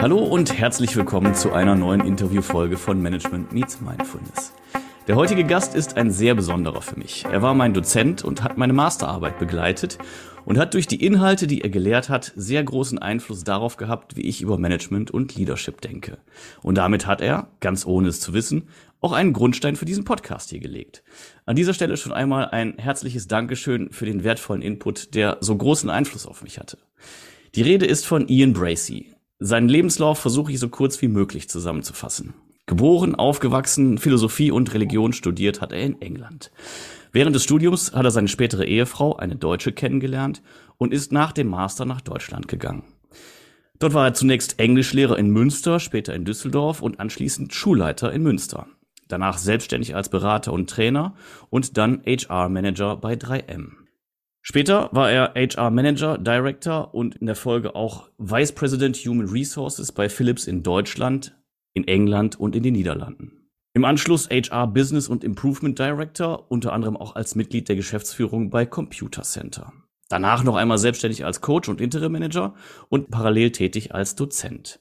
Hallo und herzlich willkommen zu einer neuen Interviewfolge von Management Meets Mindfulness. Der heutige Gast ist ein sehr besonderer für mich. Er war mein Dozent und hat meine Masterarbeit begleitet und hat durch die Inhalte, die er gelehrt hat, sehr großen Einfluss darauf gehabt, wie ich über Management und Leadership denke. Und damit hat er, ganz ohne es zu wissen, auch einen Grundstein für diesen Podcast hier gelegt. An dieser Stelle schon einmal ein herzliches Dankeschön für den wertvollen Input, der so großen Einfluss auf mich hatte. Die Rede ist von Ian Bracey. Seinen Lebenslauf versuche ich so kurz wie möglich zusammenzufassen. Geboren, aufgewachsen, Philosophie und Religion studiert hat er in England. Während des Studiums hat er seine spätere Ehefrau, eine Deutsche, kennengelernt und ist nach dem Master nach Deutschland gegangen. Dort war er zunächst Englischlehrer in Münster, später in Düsseldorf und anschließend Schulleiter in Münster. Danach selbstständig als Berater und Trainer und dann HR-Manager bei 3M. Später war er HR Manager, Director und in der Folge auch Vice President Human Resources bei Philips in Deutschland, in England und in den Niederlanden. Im Anschluss HR Business und Improvement Director, unter anderem auch als Mitglied der Geschäftsführung bei Computer Center. Danach noch einmal selbstständig als Coach und Interim Manager und parallel tätig als Dozent.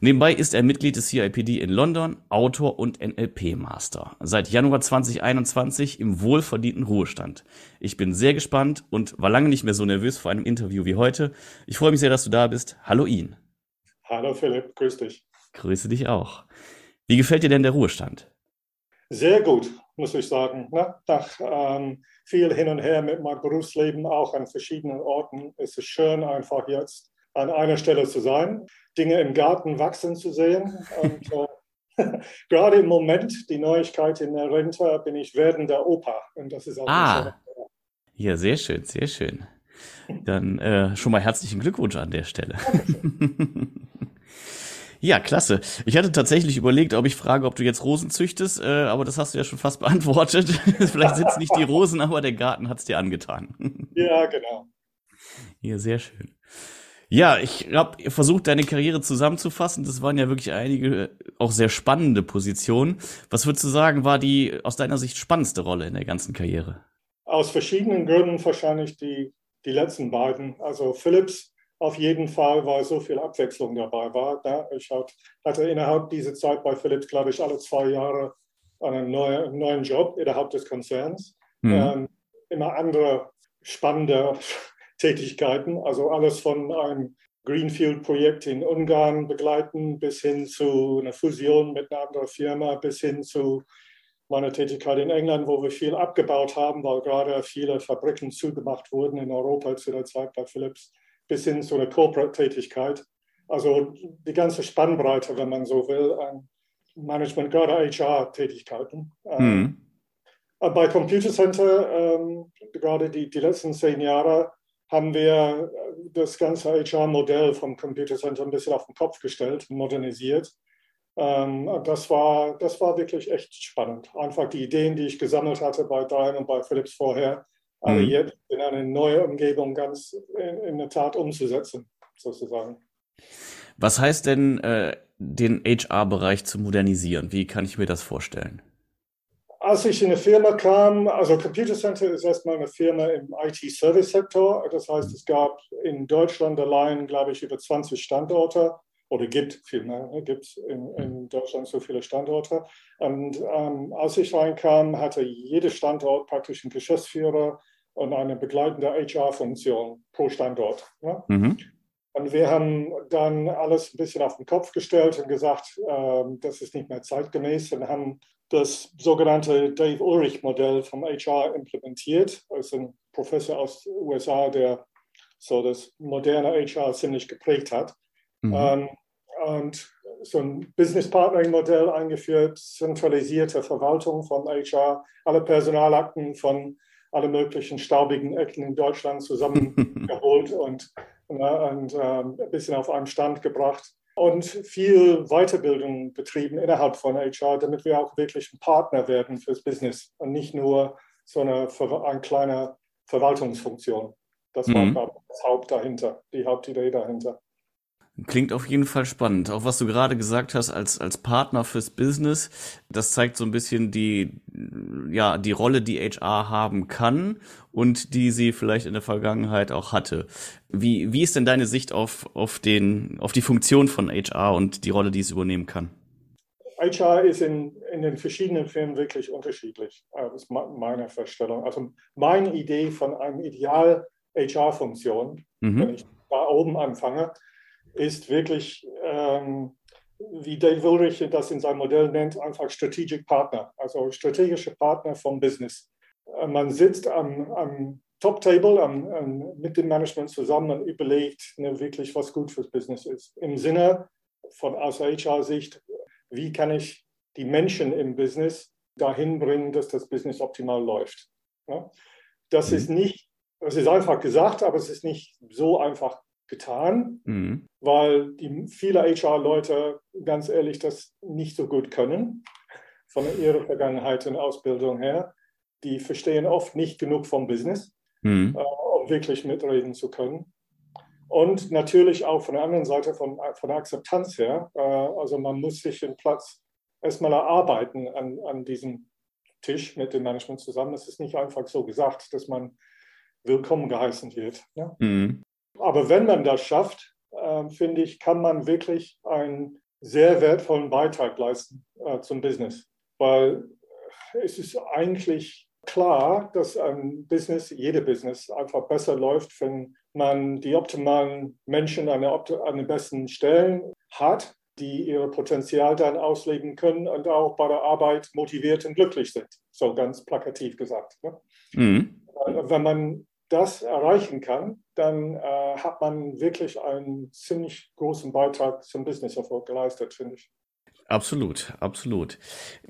Nebenbei ist er Mitglied des CIPD in London, Autor und NLP-Master. Seit Januar 2021 im wohlverdienten Ruhestand. Ich bin sehr gespannt und war lange nicht mehr so nervös vor einem Interview wie heute. Ich freue mich sehr, dass du da bist. Hallo Ian. Hallo Philipp, grüß dich. Grüße dich auch. Wie gefällt dir denn der Ruhestand? Sehr gut, muss ich sagen. Ne? Nach ähm, viel hin und her mit meinem Berufsleben, auch an verschiedenen Orten, ist es schön, einfach jetzt an einer Stelle zu sein, Dinge im Garten wachsen zu sehen. Und äh, gerade im Moment, die Neuigkeit in der Rente, bin ich werdender Opa. Und das ist auch ah. Ja, sehr schön, sehr schön. Dann äh, schon mal herzlichen Glückwunsch an der Stelle. Ja, klasse. Ich hatte tatsächlich überlegt, ob ich frage, ob du jetzt Rosen züchtest, äh, aber das hast du ja schon fast beantwortet. Vielleicht sind es nicht die Rosen, aber der Garten hat es dir angetan. ja, genau. Ja, sehr schön. Ja, ich habe versucht, deine Karriere zusammenzufassen. Das waren ja wirklich einige auch sehr spannende Positionen. Was würdest du sagen, war die aus deiner Sicht spannendste Rolle in der ganzen Karriere? Aus verschiedenen Gründen wahrscheinlich die, die letzten beiden. Also Philips auf jeden Fall, weil so viel Abwechslung dabei war. Ich hatte innerhalb dieser Zeit bei Philips, glaube ich, alle zwei Jahre einen neuen, neuen Job innerhalb des Konzerns. Mhm. Ähm, immer andere spannende Tätigkeiten, also alles von einem Greenfield-Projekt in Ungarn begleiten bis hin zu einer Fusion mit einer anderen Firma, bis hin zu meiner Tätigkeit in England, wo wir viel abgebaut haben, weil gerade viele Fabriken zugemacht wurden in Europa zu der Zeit bei Philips bis hin zu einer Corporate-Tätigkeit. Also die ganze Spannbreite, wenn man so will, an Management, gerade HR-Tätigkeiten. Mhm. Bei Computer Center, ähm, gerade die, die letzten zehn Jahre, haben wir das ganze HR-Modell vom Computer Center ein bisschen auf den Kopf gestellt, modernisiert. Ähm, das, war, das war wirklich echt spannend. Einfach die Ideen, die ich gesammelt hatte bei Diane und bei Philips vorher, aber mhm. jetzt in eine neue Umgebung ganz in, in der Tat umzusetzen, sozusagen. Was heißt denn, äh, den HR-Bereich zu modernisieren? Wie kann ich mir das vorstellen? Als ich in eine Firma kam, also Computer Center ist erstmal eine Firma im IT-Service-Sektor. Das heißt, es gab in Deutschland allein, glaube ich, über 20 Standorte oder gibt vielmehr, ne, gibt in, in, Deutschland so viele Standorte. Und ähm, als ich reinkam, hatte jeder Standort praktisch einen Geschäftsführer, und eine begleitende HR-Funktion pro Standort. Ne? Mhm. Und wir haben dann alles ein bisschen auf den Kopf gestellt und gesagt, äh, das ist nicht mehr zeitgemäß und haben das sogenannte Dave Ulrich-Modell vom HR implementiert. Das ist ein Professor aus den USA, der so das moderne HR ziemlich geprägt hat. Mhm. Ähm, und so ein Business Partnering-Modell eingeführt, zentralisierte Verwaltung von HR, alle Personalakten von alle möglichen staubigen Ecken in Deutschland zusammengeholt und, ne, und äh, ein bisschen auf einen Stand gebracht und viel Weiterbildung betrieben innerhalb von HR, damit wir auch wirklich ein Partner werden fürs Business und nicht nur so eine, eine kleine Verwaltungsfunktion. Das war mhm. das Haupt dahinter, die Hauptidee dahinter. Klingt auf jeden Fall spannend. Auch was du gerade gesagt hast als, als Partner fürs Business, das zeigt so ein bisschen die, ja, die Rolle, die HR haben kann und die sie vielleicht in der Vergangenheit auch hatte. Wie, wie ist denn deine Sicht auf, auf den, auf die Funktion von HR und die Rolle, die es übernehmen kann? HR ist in, in den verschiedenen Firmen wirklich unterschiedlich. Das ist meine Vorstellung. Also meine Idee von einem Ideal HR-Funktion, mhm. wenn ich da oben anfange, ist wirklich, ähm, wie Dave Ulrich das in seinem Modell nennt, einfach Strategic Partner, also strategische Partner vom Business. Äh, man sitzt am, am Top-Table am, mit dem Management zusammen und überlegt ne, wirklich, was gut fürs Business ist. Im Sinne von aus HR-Sicht, wie kann ich die Menschen im Business dahin bringen, dass das Business optimal läuft. Ja? Das ist mhm. nicht, das ist einfach gesagt, aber es ist nicht so einfach getan, mhm. weil die, viele HR-Leute, ganz ehrlich, das nicht so gut können, von ihrer Vergangenheit und Ausbildung her. Die verstehen oft nicht genug vom Business, mhm. äh, um wirklich mitreden zu können. Und natürlich auch von der anderen Seite, von, von der Akzeptanz her. Äh, also man muss sich den Platz erstmal erarbeiten an, an diesem Tisch mit dem Management zusammen. Es ist nicht einfach so gesagt, dass man willkommen geheißen wird. Ja? Mhm. Aber wenn man das schafft, äh, finde ich, kann man wirklich einen sehr wertvollen Beitrag leisten äh, zum Business. Weil es ist eigentlich klar, dass ein Business, jede Business einfach besser läuft, wenn man die optimalen Menschen an, der, an den besten Stellen hat, die ihr Potenzial dann ausleben können und auch bei der Arbeit motiviert und glücklich sind. So ganz plakativ gesagt. Ne? Mhm. Wenn man das erreichen kann, dann äh, hat man wirklich einen ziemlich großen Beitrag zum Business-Erfolg geleistet, finde ich. Absolut, absolut.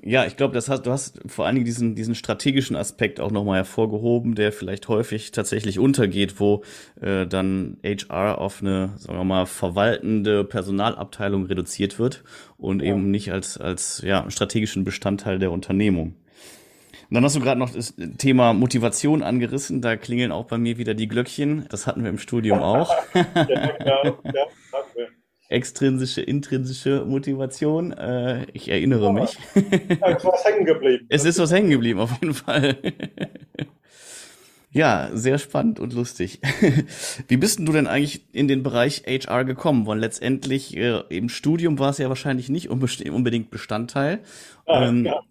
Ja, ich glaube, das hast, du hast vor allen Dingen diesen, diesen strategischen Aspekt auch nochmal hervorgehoben, der vielleicht häufig tatsächlich untergeht, wo äh, dann HR auf eine, sagen wir mal, verwaltende Personalabteilung reduziert wird und ja. eben nicht als, als ja, strategischen Bestandteil der Unternehmung. Und dann hast du gerade noch das Thema Motivation angerissen. Da klingeln auch bei mir wieder die Glöckchen. Das hatten wir im Studium auch. ja, ja, ja, Extrinsische, intrinsische Motivation. Äh, ich erinnere mich. es ist was hängen geblieben. Es ist was hängen geblieben, auf jeden Fall. Ja, sehr spannend und lustig. Wie bist denn du denn eigentlich in den Bereich HR gekommen? Weil letztendlich äh, im Studium war es ja wahrscheinlich nicht unbedingt Bestandteil. Ah, ähm, ja.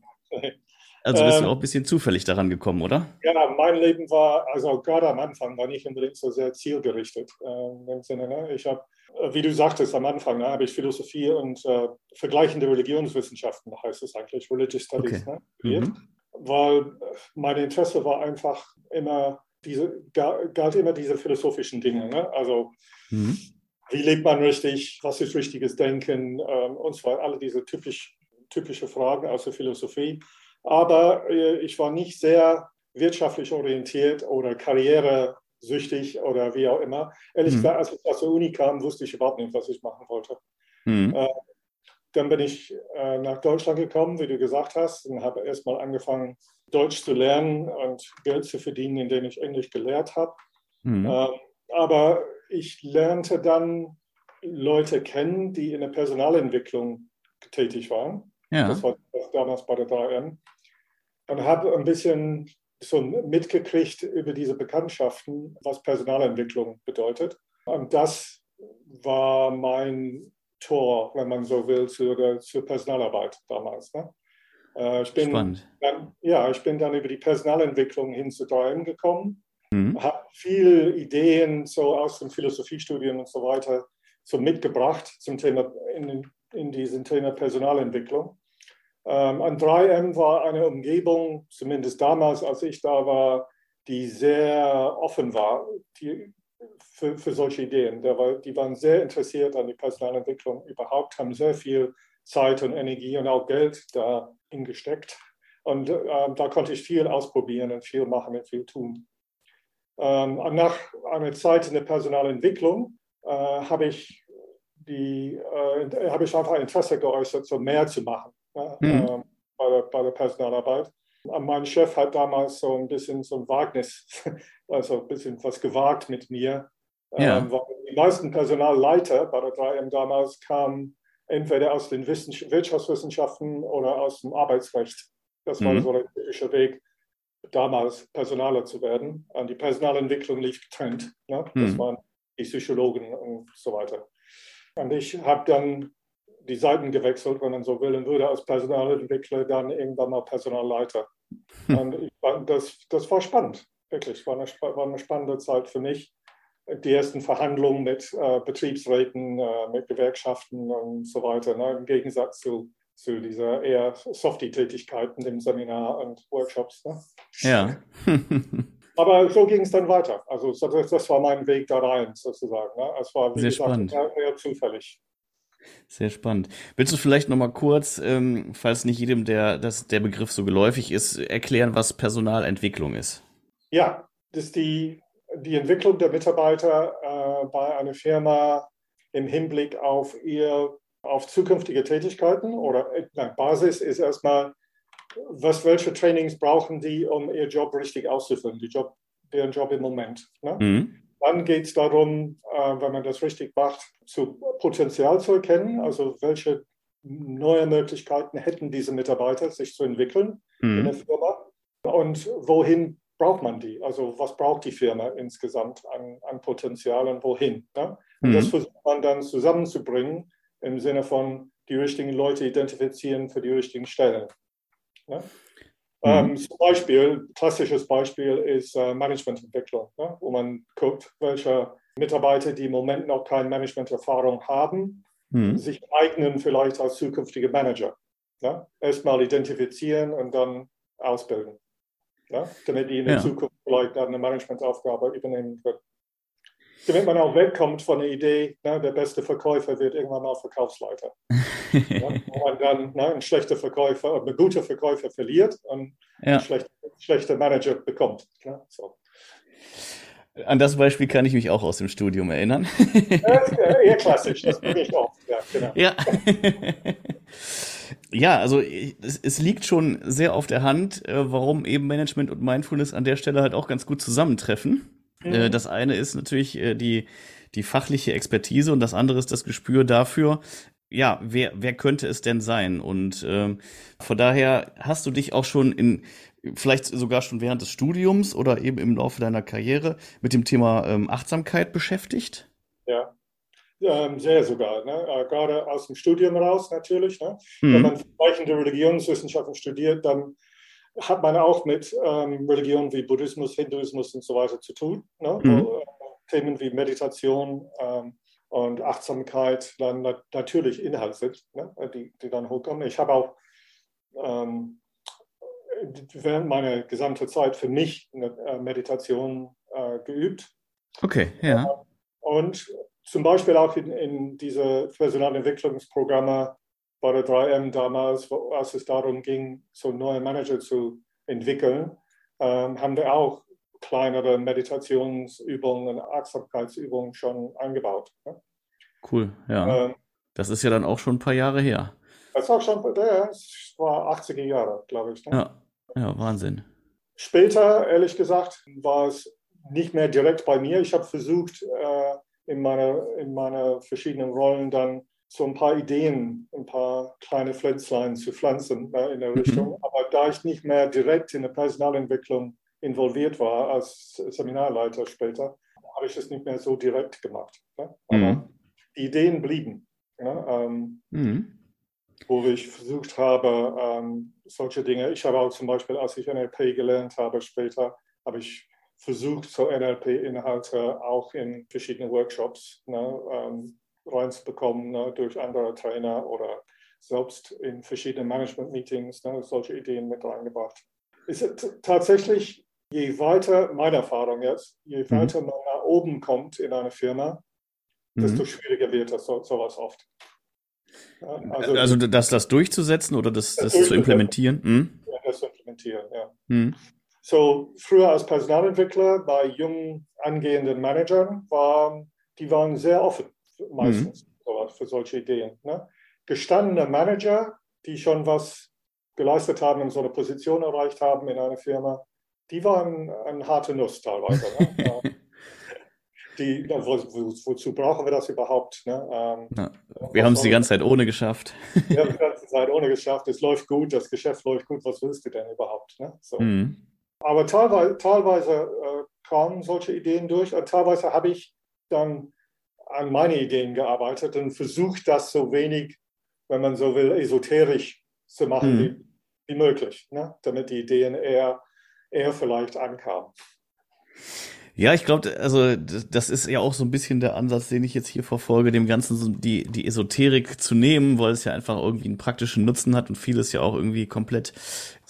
Also bist ähm, du auch ein bisschen zufällig daran gekommen, oder? Ja, mein Leben war, also gerade am Anfang, war nicht unbedingt so sehr zielgerichtet. Äh, im Sinne, ne? Ich habe, äh, wie du sagtest am Anfang, ne, habe ich Philosophie und äh, vergleichende Religionswissenschaften, heißt es eigentlich, Religious Studies, okay. ne, mhm. Weil äh, mein Interesse war einfach immer, diese, galt immer diese philosophischen Dinge. Ne? Also, mhm. wie lebt man richtig? Was ist richtiges Denken? Ähm, und zwar alle diese typisch, typische Fragen aus der Philosophie. Aber äh, ich war nicht sehr wirtschaftlich orientiert oder karrieresüchtig oder wie auch immer. Ehrlich mhm. gesagt, als ich aus der Uni kam, wusste ich überhaupt nicht, was ich machen wollte. Mhm. Äh, dann bin ich äh, nach Deutschland gekommen, wie du gesagt hast, und habe erstmal angefangen, Deutsch zu lernen und Geld zu verdienen, indem ich Englisch gelehrt habe. Mhm. Ähm, aber ich lernte dann Leute kennen, die in der Personalentwicklung tätig waren. Ja. Das war damals bei der 3M und habe ein bisschen so mitgekriegt über diese Bekanntschaften, was Personalentwicklung bedeutet. Und das war mein Tor, wenn man so will, zur, zur Personalarbeit damals. Ne? Äh, ich bin Spannend. Dann, ja, ich bin dann über die Personalentwicklung hin zu 3M gekommen, mhm. habe viele Ideen so aus den Philosophiestudien und so weiter so mitgebracht zum Thema in, in diesem Thema Personalentwicklung. Ähm, an 3M war eine Umgebung, zumindest damals, als ich da war, die sehr offen war die, für, für solche Ideen. Die waren sehr interessiert an die Personalentwicklung überhaupt, haben sehr viel Zeit und Energie und auch Geld da hingesteckt. Und äh, da konnte ich viel ausprobieren und viel machen und viel tun. Ähm, nach einer Zeit in der Personalentwicklung äh, habe ich, äh, hab ich einfach Interesse geäußert, so mehr zu machen mhm. äh, bei, der, bei der Personalarbeit. Mein Chef hat damals so ein bisschen so ein Wagnis, also ein bisschen was gewagt mit mir, ja. ähm, weil die meisten Personalleiter bei der 3M damals kamen entweder aus den Wirtschaftswissenschaften oder aus dem Arbeitsrecht. Das war mhm. so der typische Weg, damals Personaler zu werden. Und die Personalentwicklung lief getrennt. Ne? Das mhm. waren die Psychologen und so weiter. Und ich habe dann die Seiten gewechselt, wenn man so will, und wurde als Personalentwickler dann irgendwann mal Personalleiter. Hm. Und das, das war spannend, wirklich. War eine, war eine spannende Zeit für mich. Die ersten Verhandlungen mit äh, Betriebsräten, äh, mit Gewerkschaften und so weiter, ne? im Gegensatz zu, zu dieser eher Softie-Tätigkeiten im Seminar und Workshops. Ne? Ja. Aber so ging es dann weiter. Also das, das, war mein Weg da rein, sozusagen. Ne? Es war, wie Sehr gesagt, spannend. eher zufällig. Sehr spannend. Willst du vielleicht noch mal kurz, ähm, falls nicht jedem der, das, der Begriff so geläufig ist, erklären, was Personalentwicklung ist? Ja, das ist die, die Entwicklung der Mitarbeiter äh, bei einer Firma im Hinblick auf ihr auf zukünftige Tätigkeiten oder äh, nein, Basis ist erstmal, was, welche Trainings brauchen die, um ihr Job richtig auszuführen, die Job, deren Job im Moment. Ne? Mhm. Dann geht es darum, äh, wenn man das richtig macht, zu Potenzial zu erkennen, also welche neue Möglichkeiten hätten diese Mitarbeiter, sich zu entwickeln mhm. in der Firma und wohin braucht man die? Also was braucht die Firma insgesamt an, an Potenzial und wohin? Ne? Und mhm. das versucht man dann zusammenzubringen im Sinne von die richtigen Leute identifizieren für die richtigen Stellen. Ne? Mhm. Ähm, zum Beispiel, klassisches Beispiel ist äh, Managemententwicklung, ne? wo man guckt, welche Mitarbeiter, die im Moment noch keine Managementerfahrung haben, mhm. sich eignen vielleicht als zukünftige Manager. Ne? Erstmal identifizieren und dann ausbilden, ne? damit die in der ja. Zukunft vielleicht eine Managementaufgabe übernehmen können damit man auch wegkommt von der Idee, ne, der beste Verkäufer wird irgendwann mal Verkaufsleiter. ja, wo man dann ne, ein schlechter Verkäufer, ein guter Verkäufer verliert und ja. ein schlechter, schlechter Manager bekommt. Ne, so. An das Beispiel kann ich mich auch aus dem Studium erinnern. Ja, eher klassisch, das bin ich auch. Ja, genau. ja. ja also es, es, liegt schon sehr auf der Hand, äh, warum eben Management und Mindfulness an der Stelle halt auch ganz gut zusammentreffen. Äh, mhm. Das eine ist natürlich äh, die, die fachliche Expertise und das andere ist das Gespür dafür, ja, wer, wer könnte es denn sein? Und ähm, von daher hast du dich auch schon in, vielleicht sogar schon während des Studiums oder eben im Laufe deiner Karriere mit dem Thema ähm, Achtsamkeit beschäftigt? Ja, ähm, sehr sogar. Ne? Äh, gerade aus dem Studium raus natürlich. Ne? Mhm. Wenn man vergleichende Religionswissenschaften studiert, dann hat man auch mit ähm, Religionen wie Buddhismus, Hinduismus und so weiter zu tun. Ne? Mhm. Äh, Themen wie Meditation ähm, und Achtsamkeit dann na natürlich Inhalt sind, ne? die, die dann hochkommen. Ich habe auch ähm, während meiner gesamten Zeit für mich eine äh, Meditation äh, geübt. Okay, ja. Und zum Beispiel auch in, in diese Personalentwicklungsprogramme bei der 3M damals, als es darum ging, so neue Manager zu entwickeln, ähm, haben wir auch kleinere Meditationsübungen, Achtsamkeitsübungen schon eingebaut. Ne? Cool, ja. Ähm, das ist ja dann auch schon ein paar Jahre her. Das war schon, das war 80er Jahre, glaube ich. Ne? Ja. ja, Wahnsinn. Später, ehrlich gesagt, war es nicht mehr direkt bei mir. Ich habe versucht, äh, in meiner in meine verschiedenen Rollen dann so ein paar Ideen, ein paar kleine Pflänzlein zu pflanzen ne, in der mhm. Richtung. Aber da ich nicht mehr direkt in der Personalentwicklung involviert war als Seminarleiter später, habe ich es nicht mehr so direkt gemacht. Ne? Aber mhm. die Ideen blieben. Ne? Ähm, mhm. Wo ich versucht habe, ähm, solche Dinge, ich habe auch zum Beispiel, als ich NLP gelernt habe später, habe ich versucht, so NLP-Inhalte auch in verschiedenen Workshops ne, ähm, reinzubekommen ne, durch andere Trainer oder selbst in verschiedenen Management-Meetings ne, solche Ideen mit reingebracht. Ist tatsächlich, je weiter, meine Erfahrung jetzt, je mhm. weiter man nach oben kommt in einer Firma, mhm. desto schwieriger wird das so, sowas oft. Ja, also, also das, das durchzusetzen oder das, das, das zu implementieren? Mhm. Ja, das zu implementieren, ja. Mhm. So, früher als Personalentwickler bei jungen angehenden Managern, war, die waren sehr offen meistens mhm. für solche Ideen. Ne? Gestandene Manager, die schon was geleistet haben und so eine Position erreicht haben in einer Firma, die waren eine harte Nuss teilweise. Ne? die, wo, wo, wozu brauchen wir das überhaupt? Ne? Ähm, ja, wir haben es die ganze Zeit ohne geschafft. Wir haben es die ganze Zeit ohne geschafft. Es läuft gut, das Geschäft läuft gut. Was willst du denn überhaupt? Ne? So. Mhm. Aber teilweise, teilweise äh, kamen solche Ideen durch und teilweise habe ich dann an meine Ideen gearbeitet und versucht, das so wenig, wenn man so will, esoterisch zu machen mhm. wie, wie, möglich, ne? damit die Ideen eher, eher vielleicht ankamen. Ja, ich glaube, also das ist ja auch so ein bisschen der Ansatz, den ich jetzt hier verfolge, dem Ganzen so die, die Esoterik zu nehmen, weil es ja einfach irgendwie einen praktischen Nutzen hat und vieles ja auch irgendwie komplett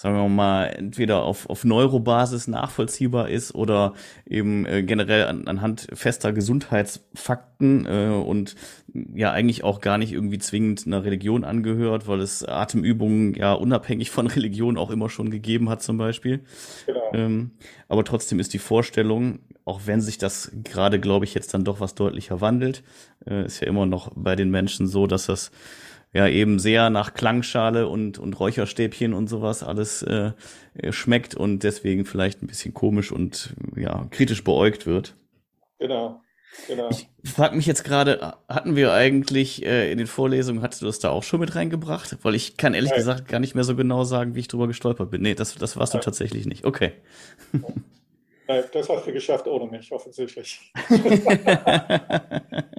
sagen wir mal, entweder auf, auf Neurobasis nachvollziehbar ist oder eben äh, generell an, anhand fester Gesundheitsfakten äh, und ja eigentlich auch gar nicht irgendwie zwingend einer Religion angehört, weil es Atemübungen ja unabhängig von Religion auch immer schon gegeben hat zum Beispiel. Genau. Ähm, aber trotzdem ist die Vorstellung, auch wenn sich das gerade, glaube ich, jetzt dann doch was deutlicher wandelt, äh, ist ja immer noch bei den Menschen so, dass das ja eben sehr nach Klangschale und, und Räucherstäbchen und sowas alles äh, schmeckt und deswegen vielleicht ein bisschen komisch und ja kritisch beäugt wird. Genau. Genau. Ich frage mich jetzt gerade, hatten wir eigentlich äh, in den Vorlesungen, hattest du das da auch schon mit reingebracht? Weil ich kann ehrlich Nein. gesagt gar nicht mehr so genau sagen, wie ich drüber gestolpert bin. Nee, das, das warst Nein. du tatsächlich nicht. Okay. Nein, das hast du geschafft ohne mich, offensichtlich. Nein,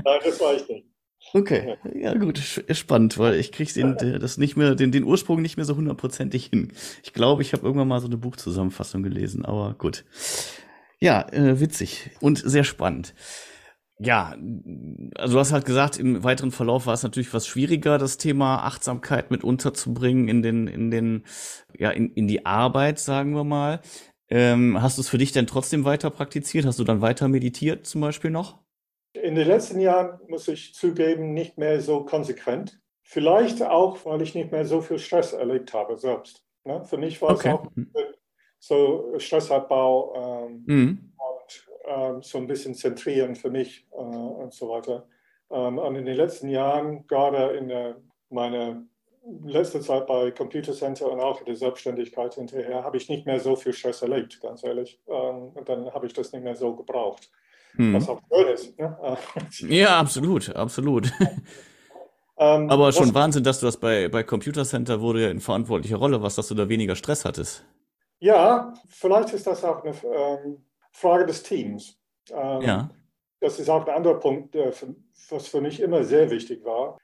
das war ich nicht. Okay, ja gut, spannend, weil ich kriege den, das nicht mehr, den, den Ursprung nicht mehr so hundertprozentig hin. Ich glaube, ich habe irgendwann mal so eine Buchzusammenfassung gelesen, aber gut. Ja, äh, witzig und sehr spannend. Ja, also du hast halt gesagt, im weiteren Verlauf war es natürlich was schwieriger, das Thema Achtsamkeit mit unterzubringen in den, in den, ja, in, in die Arbeit, sagen wir mal. Ähm, hast du es für dich denn trotzdem weiter praktiziert? Hast du dann weiter meditiert zum Beispiel noch? In den letzten Jahren, muss ich zugeben, nicht mehr so konsequent. Vielleicht auch, weil ich nicht mehr so viel Stress erlebt habe selbst. Ne? Für mich war okay. es auch so Stressabbau ähm, mhm. Ähm, so ein bisschen zentrieren für mich äh, und so weiter. Ähm, und in den letzten Jahren, gerade in der, meiner letzte Zeit bei Computer Center und auch in der Selbstständigkeit hinterher, habe ich nicht mehr so viel Stress erlebt, ganz ehrlich. Ähm, und dann habe ich das nicht mehr so gebraucht. Hm. Was auch schön ist. Ne? ja, absolut, absolut. Ähm, Aber schon Wahnsinn, dass du das bei, bei Computer Center wurde ja in verantwortlicher Rolle was, dass du da weniger Stress hattest. Ja, vielleicht ist das auch eine ähm, Frage des Teams. Ähm, ja. Das ist auch ein anderer Punkt, der für, was für mich immer sehr wichtig war.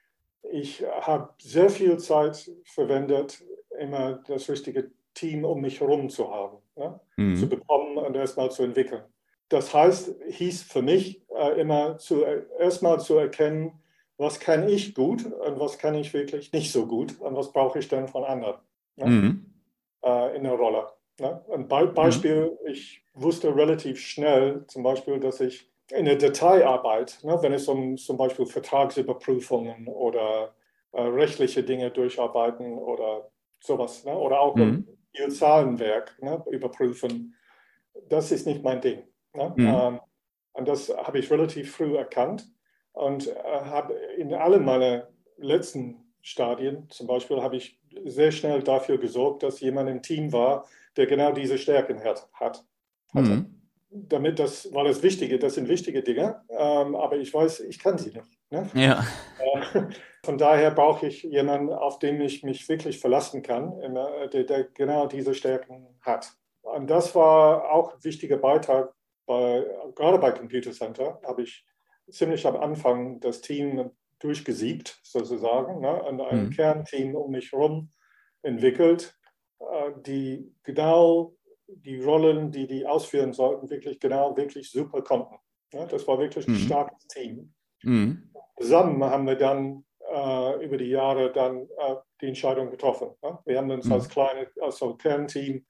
Ich habe sehr viel Zeit verwendet, immer das richtige Team um mich herum zu haben, ne? mhm. zu bekommen und erstmal zu entwickeln. Das heißt, hieß für mich äh, immer zu, äh, erstmal zu erkennen, was kann ich gut und was kann ich wirklich nicht so gut und was brauche ich denn von anderen ne? mhm. äh, in der Rolle. Ne? Ein Be. Beispiel, mhm. ich wusste relativ schnell zum Beispiel, dass ich in der Detailarbeit, ne, wenn es um zum Beispiel Vertragsüberprüfungen oder äh, rechtliche Dinge durcharbeiten oder sowas, ne, oder auch mhm. ihr Zahlenwerk ne, überprüfen, das ist nicht mein Ding. Ne? Mhm. Ähm, und das habe ich relativ früh erkannt und äh, habe in allen meinen letzten Stadien, zum Beispiel, habe ich sehr schnell dafür gesorgt, dass jemand im Team war, der genau diese Stärken hat. hat mhm. Damit das, weil das wichtige, das sind wichtige Dinge, ähm, aber ich weiß, ich kann sie nicht. Ne? Ja. Äh, von daher brauche ich jemanden, auf den ich mich wirklich verlassen kann, der, der genau diese Stärken hat. Und das war auch ein wichtiger Beitrag bei, gerade bei Computer Center habe ich ziemlich am Anfang das Team durchgesiebt, sozusagen, ne, und ein mhm. Kernteam um mich herum entwickelt, äh, die genau die Rollen, die die ausführen sollten, wirklich genau, wirklich super konnten. Ne? Das war wirklich ein mhm. starkes Team. Mhm. Zusammen haben wir dann äh, über die Jahre dann äh, die Entscheidung getroffen. Ne? Wir haben uns mhm. als kleines, also Kernteam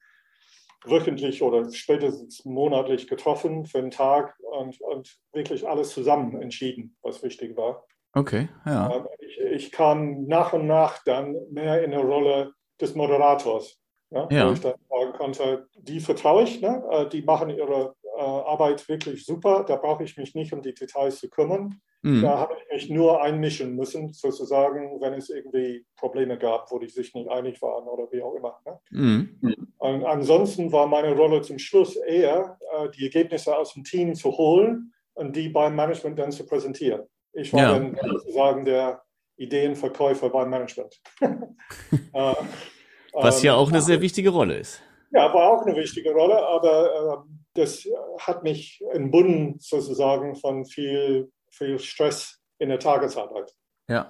wöchentlich oder spätestens monatlich getroffen für einen Tag und, und wirklich alles zusammen entschieden, was wichtig war. Okay, ja. Ich, ich kam nach und nach dann mehr in der Rolle des Moderators. Ne? Ja. Wo ich dann sagen konnte, die vertraue ich, ne? Äh, die machen ihre äh, Arbeit wirklich super, da brauche ich mich nicht um die Details zu kümmern. Mhm. Da habe ich mich nur einmischen müssen, sozusagen, wenn es irgendwie Probleme gab, wo die sich nicht einig waren oder wie auch immer. Ne? Mhm. Und ansonsten war meine Rolle zum Schluss eher, äh, die Ergebnisse aus dem Team zu holen und die beim Management dann zu präsentieren. Ich war ja. dann sozusagen der Ideenverkäufer beim Management. Äh, Was ja ähm, auch eine sehr wichtige Rolle ist. Ja, war auch eine wichtige Rolle, aber äh, das hat mich entbunden sozusagen von viel, viel Stress in der Tagesarbeit. Ja.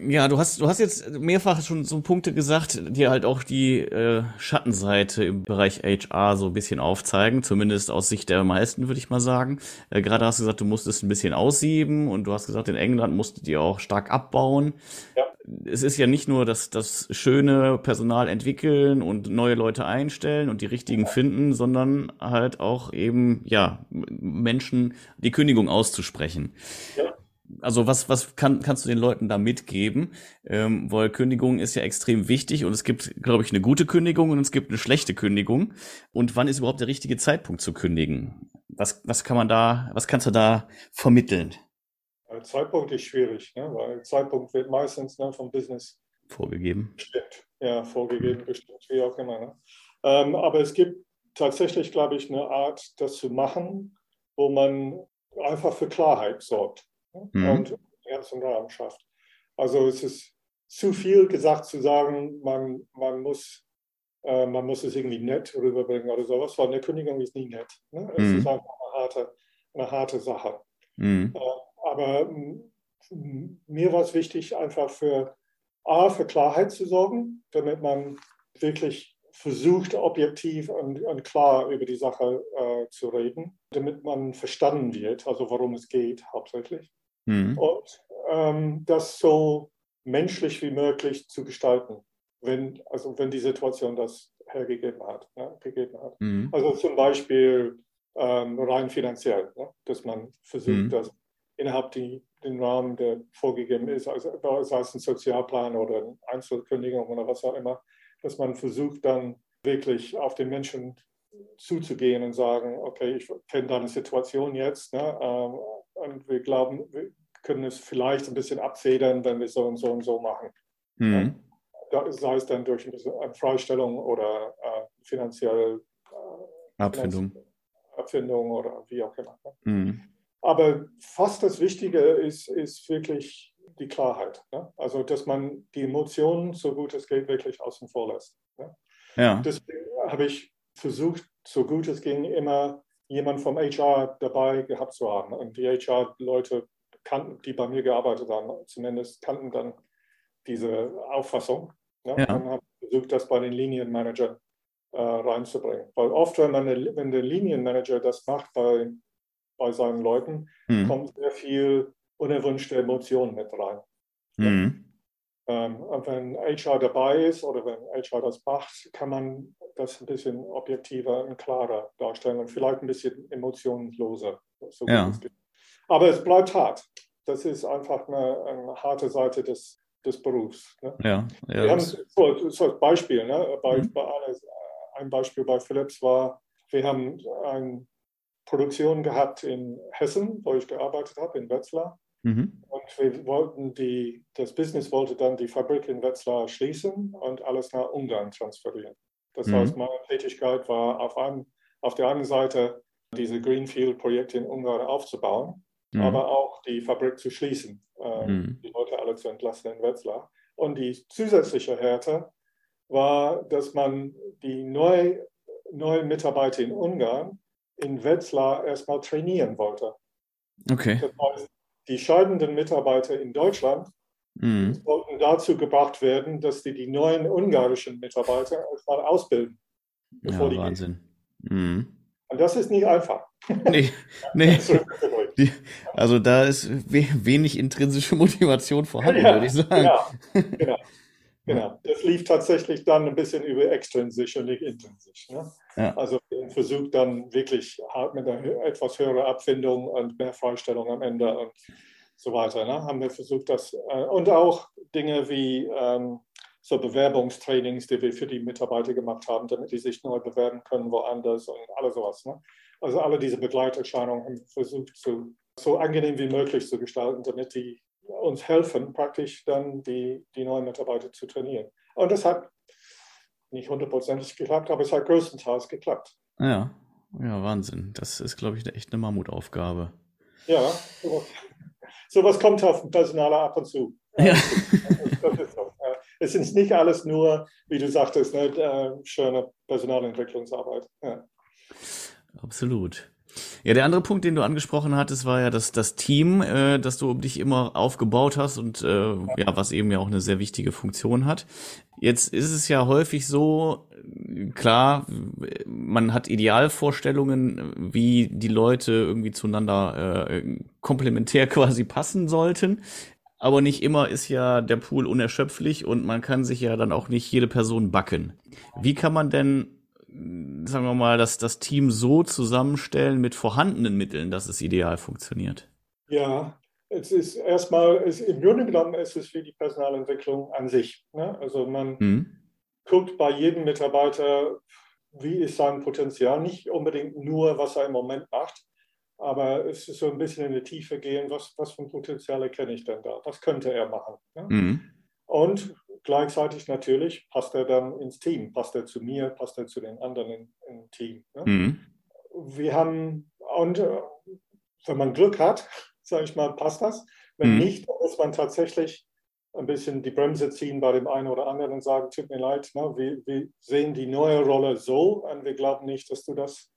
Ja, du hast, du hast jetzt mehrfach schon so Punkte gesagt, die halt auch die äh, Schattenseite im Bereich HR so ein bisschen aufzeigen, zumindest aus Sicht der meisten, würde ich mal sagen. Äh, Gerade hast du gesagt, du musstest ein bisschen aussieben und du hast gesagt, in England musstet ihr auch stark abbauen. Ja. Es ist ja nicht nur das, das schöne Personal entwickeln und neue Leute einstellen und die richtigen finden, sondern halt auch eben, ja, Menschen die Kündigung auszusprechen. Ja also was, was kann, kannst du den Leuten da mitgeben? Ähm, weil Kündigung ist ja extrem wichtig und es gibt, glaube ich, eine gute Kündigung und es gibt eine schlechte Kündigung. Und wann ist überhaupt der richtige Zeitpunkt zu kündigen? Was, was kann man da, was kannst du da vermitteln? Zeitpunkt ist schwierig, ne? weil Zeitpunkt wird meistens ne, vom Business vorgegeben. Bestimmt. Ja, vorgegeben, bestimmt, wie auch immer. Ne? Ähm, aber es gibt tatsächlich, glaube ich, eine Art, das zu machen, wo man einfach für Klarheit sorgt mhm. und ganzen Rahmen schafft. Also es ist zu viel gesagt zu sagen, man, man, muss, äh, man muss es irgendwie nett rüberbringen oder sowas, weil eine Kündigung ist nie nett. Ne? Es mhm. ist einfach eine harte, eine harte Sache. Mhm. Äh, aber mir war es wichtig, einfach für A, für Klarheit zu sorgen, damit man wirklich versucht, objektiv und, und klar über die Sache äh, zu reden, damit man verstanden wird, also worum es geht hauptsächlich mhm. und ähm, das so menschlich wie möglich zu gestalten, wenn, also wenn die Situation das hergegeben hat. Ne, gegeben hat. Mhm. Also zum Beispiel ähm, rein finanziell, ne, dass man versucht, mhm. das innerhalb die, den Rahmen, der vorgegeben ist, also sei es ein Sozialplan oder eine Einzelkündigung oder was auch immer, dass man versucht dann wirklich auf den Menschen zuzugehen und sagen, okay, ich kenne deine Situation jetzt, ne, ähm, und wir glauben, wir können es vielleicht ein bisschen abfedern, wenn wir so und so und so machen. Mhm. Ja, sei es dann durch eine Freistellung oder äh, finanzielle äh, Abfindung. Abfindung oder wie auch immer. Ne? Mhm. Aber fast das Wichtige ist, ist wirklich die Klarheit. Ne? Also, dass man die Emotionen, so gut es geht, wirklich außen vor lässt. Ne? Ja. Deswegen habe ich versucht, so gut es ging, immer jemand vom HR dabei gehabt zu haben. Und die HR-Leute kannten, die bei mir gearbeitet haben, zumindest kannten dann diese Auffassung. Ne? Ja. Und haben versucht, das bei den Linienmanagern äh, reinzubringen. Weil oft, wenn, man wenn der Linienmanager das macht bei, bei seinen Leuten, mhm. kommt sehr viel unerwünschte Emotionen mit rein. Mhm. Ähm, und wenn HR dabei ist oder wenn HR das macht, kann man das ein bisschen objektiver und klarer darstellen und vielleicht ein bisschen emotionsloser. So ja. Aber es bleibt hart. Das ist einfach eine, eine harte Seite des, des Berufs. Ne? Ja, ja, wir haben so, so als Beispiel, ne? bei, mhm. bei alles, ein Beispiel bei Philips war, wir haben eine Produktion gehabt in Hessen, wo ich gearbeitet habe, in Wetzlar. Mhm. Und wir wollten die, das Business wollte dann die Fabrik in Wetzlar schließen und alles nach Ungarn transferieren. Das mhm. heißt, meine Tätigkeit war auf, einem, auf der einen Seite diese Greenfield-Projekte in Ungarn aufzubauen, mhm. aber auch die Fabrik zu schließen, äh, mhm. die Leute alle zu entlassen in Wetzlar. Und die zusätzliche Härte war, dass man die neuen neue Mitarbeiter in Ungarn in Wetzlar erstmal trainieren wollte. Okay. Das heißt, die scheidenden Mitarbeiter in Deutschland mhm. sollten dazu gebracht werden, dass die die neuen ungarischen Mitarbeiter erstmal ausbilden. Bevor ja, Wahnsinn. Mhm. Und das ist nicht einfach. Nee, nee. Die, also da ist wenig intrinsische Motivation vorhanden, ja, würde ich sagen. Ja, genau. Genau, das lief tatsächlich dann ein bisschen über extrinsisch und nicht intrinsisch. Ne? Ja. Also versucht dann wirklich hart mit einer etwas höheren Abfindung und mehr Freistellung am Ende und so weiter. Ne? Haben wir versucht, das äh, und auch Dinge wie ähm, so Bewerbungstrainings, die wir für die Mitarbeiter gemacht haben, damit die sich neu bewerben können woanders und alles sowas. Ne? Also alle diese Begleiterscheinungen haben wir versucht, zu, so angenehm wie möglich zu gestalten, damit die uns helfen, praktisch dann die, die neuen Mitarbeiter zu trainieren. Und das hat nicht hundertprozentig geklappt, aber es hat größtenteils geklappt. Ja, ja, Wahnsinn. Das ist, glaube ich, echt eine Mammutaufgabe. Ja, sowas, kommt auf Personaler ab und zu. Ja. Das ist so. Es ist nicht alles nur, wie du sagtest, ne, äh, schöne Personalentwicklungsarbeit. Ja. Absolut. Ja, der andere Punkt, den du angesprochen hattest, war ja das, das Team, äh, das du um dich immer aufgebaut hast und äh, ja, was eben ja auch eine sehr wichtige Funktion hat. Jetzt ist es ja häufig so, klar, man hat Idealvorstellungen, wie die Leute irgendwie zueinander äh, komplementär quasi passen sollten. Aber nicht immer ist ja der Pool unerschöpflich und man kann sich ja dann auch nicht jede Person backen. Wie kann man denn sagen wir mal, dass das Team so zusammenstellen mit vorhandenen Mitteln, dass es ideal funktioniert? Ja, es ist erstmal, es, im Grunde genommen ist es wie die Personalentwicklung an sich. Ne? Also man mhm. guckt bei jedem Mitarbeiter, wie ist sein Potenzial, nicht unbedingt nur, was er im Moment macht, aber es ist so ein bisschen in die Tiefe gehen, was, was für Potenziale kenne ich denn da, was könnte er machen. Ne? Mhm. Und gleichzeitig natürlich passt er dann ins Team, passt er zu mir, passt er zu den anderen im, Team. Ne? Mhm. Wir haben, und äh, wenn man Glück hat, sage ich mal, passt das. Wenn mhm. nicht, muss man tatsächlich ein bisschen die Bremse ziehen bei dem einen oder anderen und sagen, tut mir leid, ne, wir, wir, sehen die neue Rolle so und wir glauben nicht, dass du das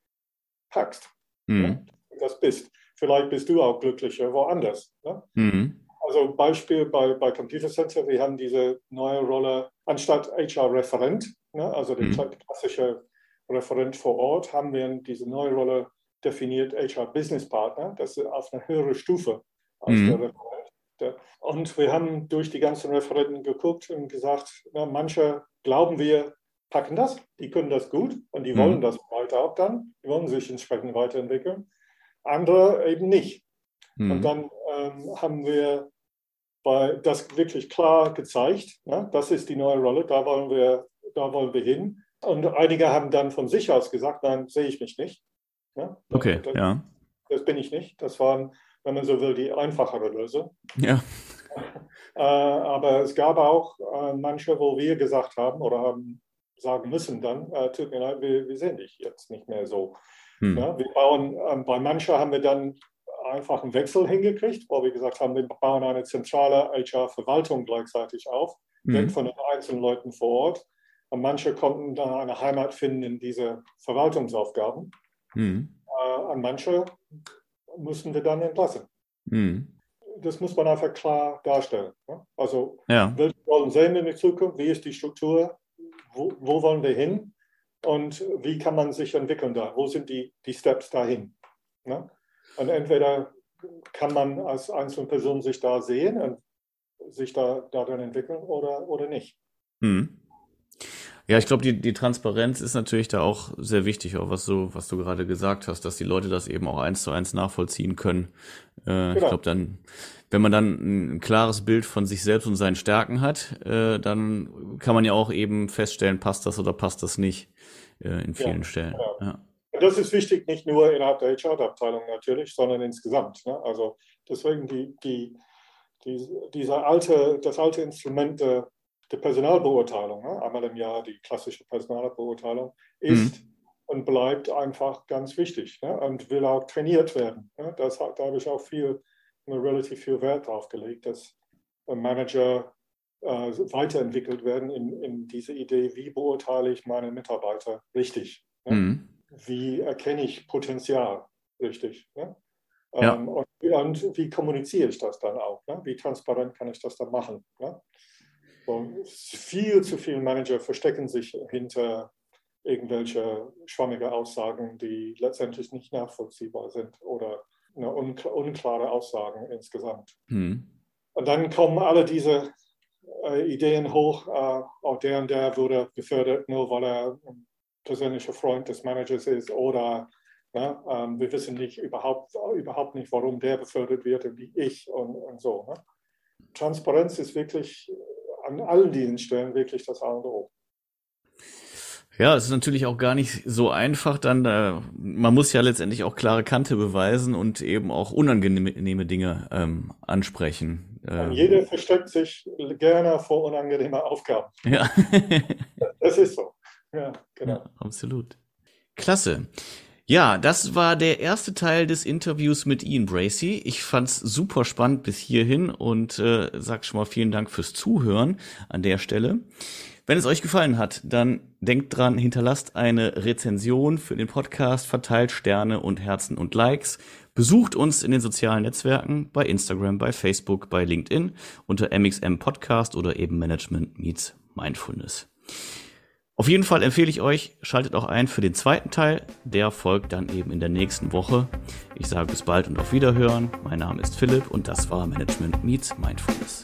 packst. Mhm. Ne? Das bist. Vielleicht bist du auch glücklicher woanders. Ne? Mhm. Also Beispiel bei, bei Computer Center, wir haben diese neue Rolle, anstatt HR-Referent, ne, also der mhm. klassische Referent vor Ort, haben wir diese neue Rolle definiert, HR-Business Partner, das ist auf eine höhere Stufe als mhm. der Referent. Und wir haben durch die ganzen Referenten geguckt und gesagt, na, manche glauben wir, packen das, die können das gut und die mhm. wollen das weiter auch dann, die wollen sich entsprechend weiterentwickeln. Andere eben nicht. Mhm. Und dann ähm, haben wir weil das wirklich klar gezeigt, ne? das ist die neue Rolle, da wollen, wir, da wollen wir hin. Und einige haben dann von sich aus gesagt, nein, sehe ich mich nicht. Ne? Okay, das, ja. Das bin ich nicht. Das waren, wenn man so will, die einfachere Lösung. Ja. Äh, aber es gab auch äh, manche, wo wir gesagt haben oder haben sagen müssen dann, äh, tut mir leid, wir, wir sehen dich jetzt nicht mehr so. Hm. Ja, wir bauen, ähm, bei manchen haben wir dann einfach einen Wechsel hingekriegt, wo wir gesagt haben, wir bauen eine zentrale HR-Verwaltung gleichzeitig auf, mhm. weg von den einzelnen Leuten vor Ort. Und manche konnten dann eine Heimat finden in diese Verwaltungsaufgaben. Mhm. Äh, und manche mussten wir dann entlassen. Mhm. Das muss man einfach klar darstellen. Ne? Also, ja. wir wollen sehen in der Zukunft, wie ist die Struktur, wo, wo wollen wir hin und wie kann man sich entwickeln da? Wo sind die, die Steps dahin? Ne? Und entweder kann man als einzelne Person sich da sehen und sich da darin entwickeln oder, oder nicht. Hm. Ja, ich glaube, die, die Transparenz ist natürlich da auch sehr wichtig, auch was du, was du gerade gesagt hast, dass die Leute das eben auch eins zu eins nachvollziehen können. Äh, genau. Ich glaube, dann, wenn man dann ein klares Bild von sich selbst und seinen Stärken hat, äh, dann kann man ja auch eben feststellen, passt das oder passt das nicht äh, in vielen ja, Stellen. Genau. Ja. Das ist wichtig, nicht nur innerhalb der HR-Abteilung natürlich, sondern insgesamt. Ne? Also deswegen die, die, die, dieser alte, das alte Instrument der, der Personalbeurteilung, ne? einmal im Jahr die klassische Personalbeurteilung, ist mhm. und bleibt einfach ganz wichtig ne? und will auch trainiert werden. Ne? Das, da habe ich auch viel, relativ viel Wert drauf gelegt, dass Manager äh, weiterentwickelt werden in, in diese Idee, wie beurteile ich meine Mitarbeiter richtig. Ne? Mhm wie erkenne ich Potenzial richtig? Ne? Ja. Ähm, und, und, wie kommuniziere ich das dann auch? Ne? Wie transparent kann ich das dann machen? Ne? Viel zu viele Manager verstecken sich hinter irgendwelche schwammige Aussagen, die letztendlich nicht nachvollziehbar sind oder eine unklare Aussagen insgesamt. Hm. Und dann kommen alle diese äh, Ideen hoch, äh, auch der und der wurde gefördert, nur weil er persönlicher Freund des Managers ist oder ne, ähm, wir wissen nicht überhaupt, überhaupt nicht, warum der befördert wird und wie ich und, und so. Ne? Transparenz ist wirklich an allen diesen Stellen wirklich das A und O. Ja, es ist natürlich auch gar nicht so einfach dann, äh, man muss ja letztendlich auch klare Kante beweisen und eben auch unangenehme Dinge ähm, ansprechen. Ähm. Jeder versteckt sich gerne vor unangenehmer Aufgaben. Ja. das ist so. Ja, genau. Ja, absolut. Klasse. Ja, das war der erste Teil des Interviews mit Ian Bracey. Ich fand's super spannend bis hierhin und äh, sag schon mal vielen Dank fürs Zuhören an der Stelle. Wenn es euch gefallen hat, dann denkt dran, hinterlasst eine Rezension für den Podcast, verteilt Sterne und Herzen und Likes. Besucht uns in den sozialen Netzwerken bei Instagram, bei Facebook, bei LinkedIn unter MXM Podcast oder eben Management Meets Mindfulness. Auf jeden Fall empfehle ich euch, schaltet auch ein für den zweiten Teil. Der folgt dann eben in der nächsten Woche. Ich sage bis bald und auf Wiederhören. Mein Name ist Philipp und das war Management Meets Mindfulness.